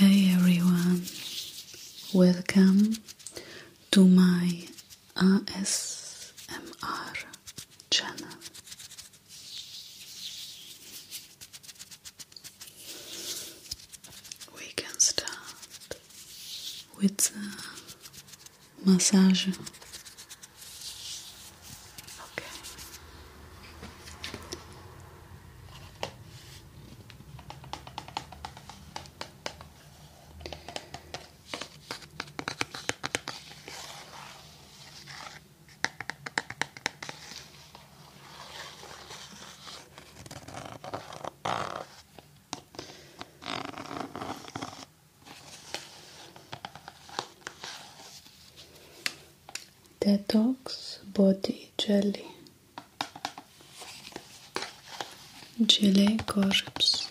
Hey everyone, welcome to my ASMR channel. We can start with the massage. Detox Body Jelly Jelly Corpse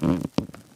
Mm-hmm.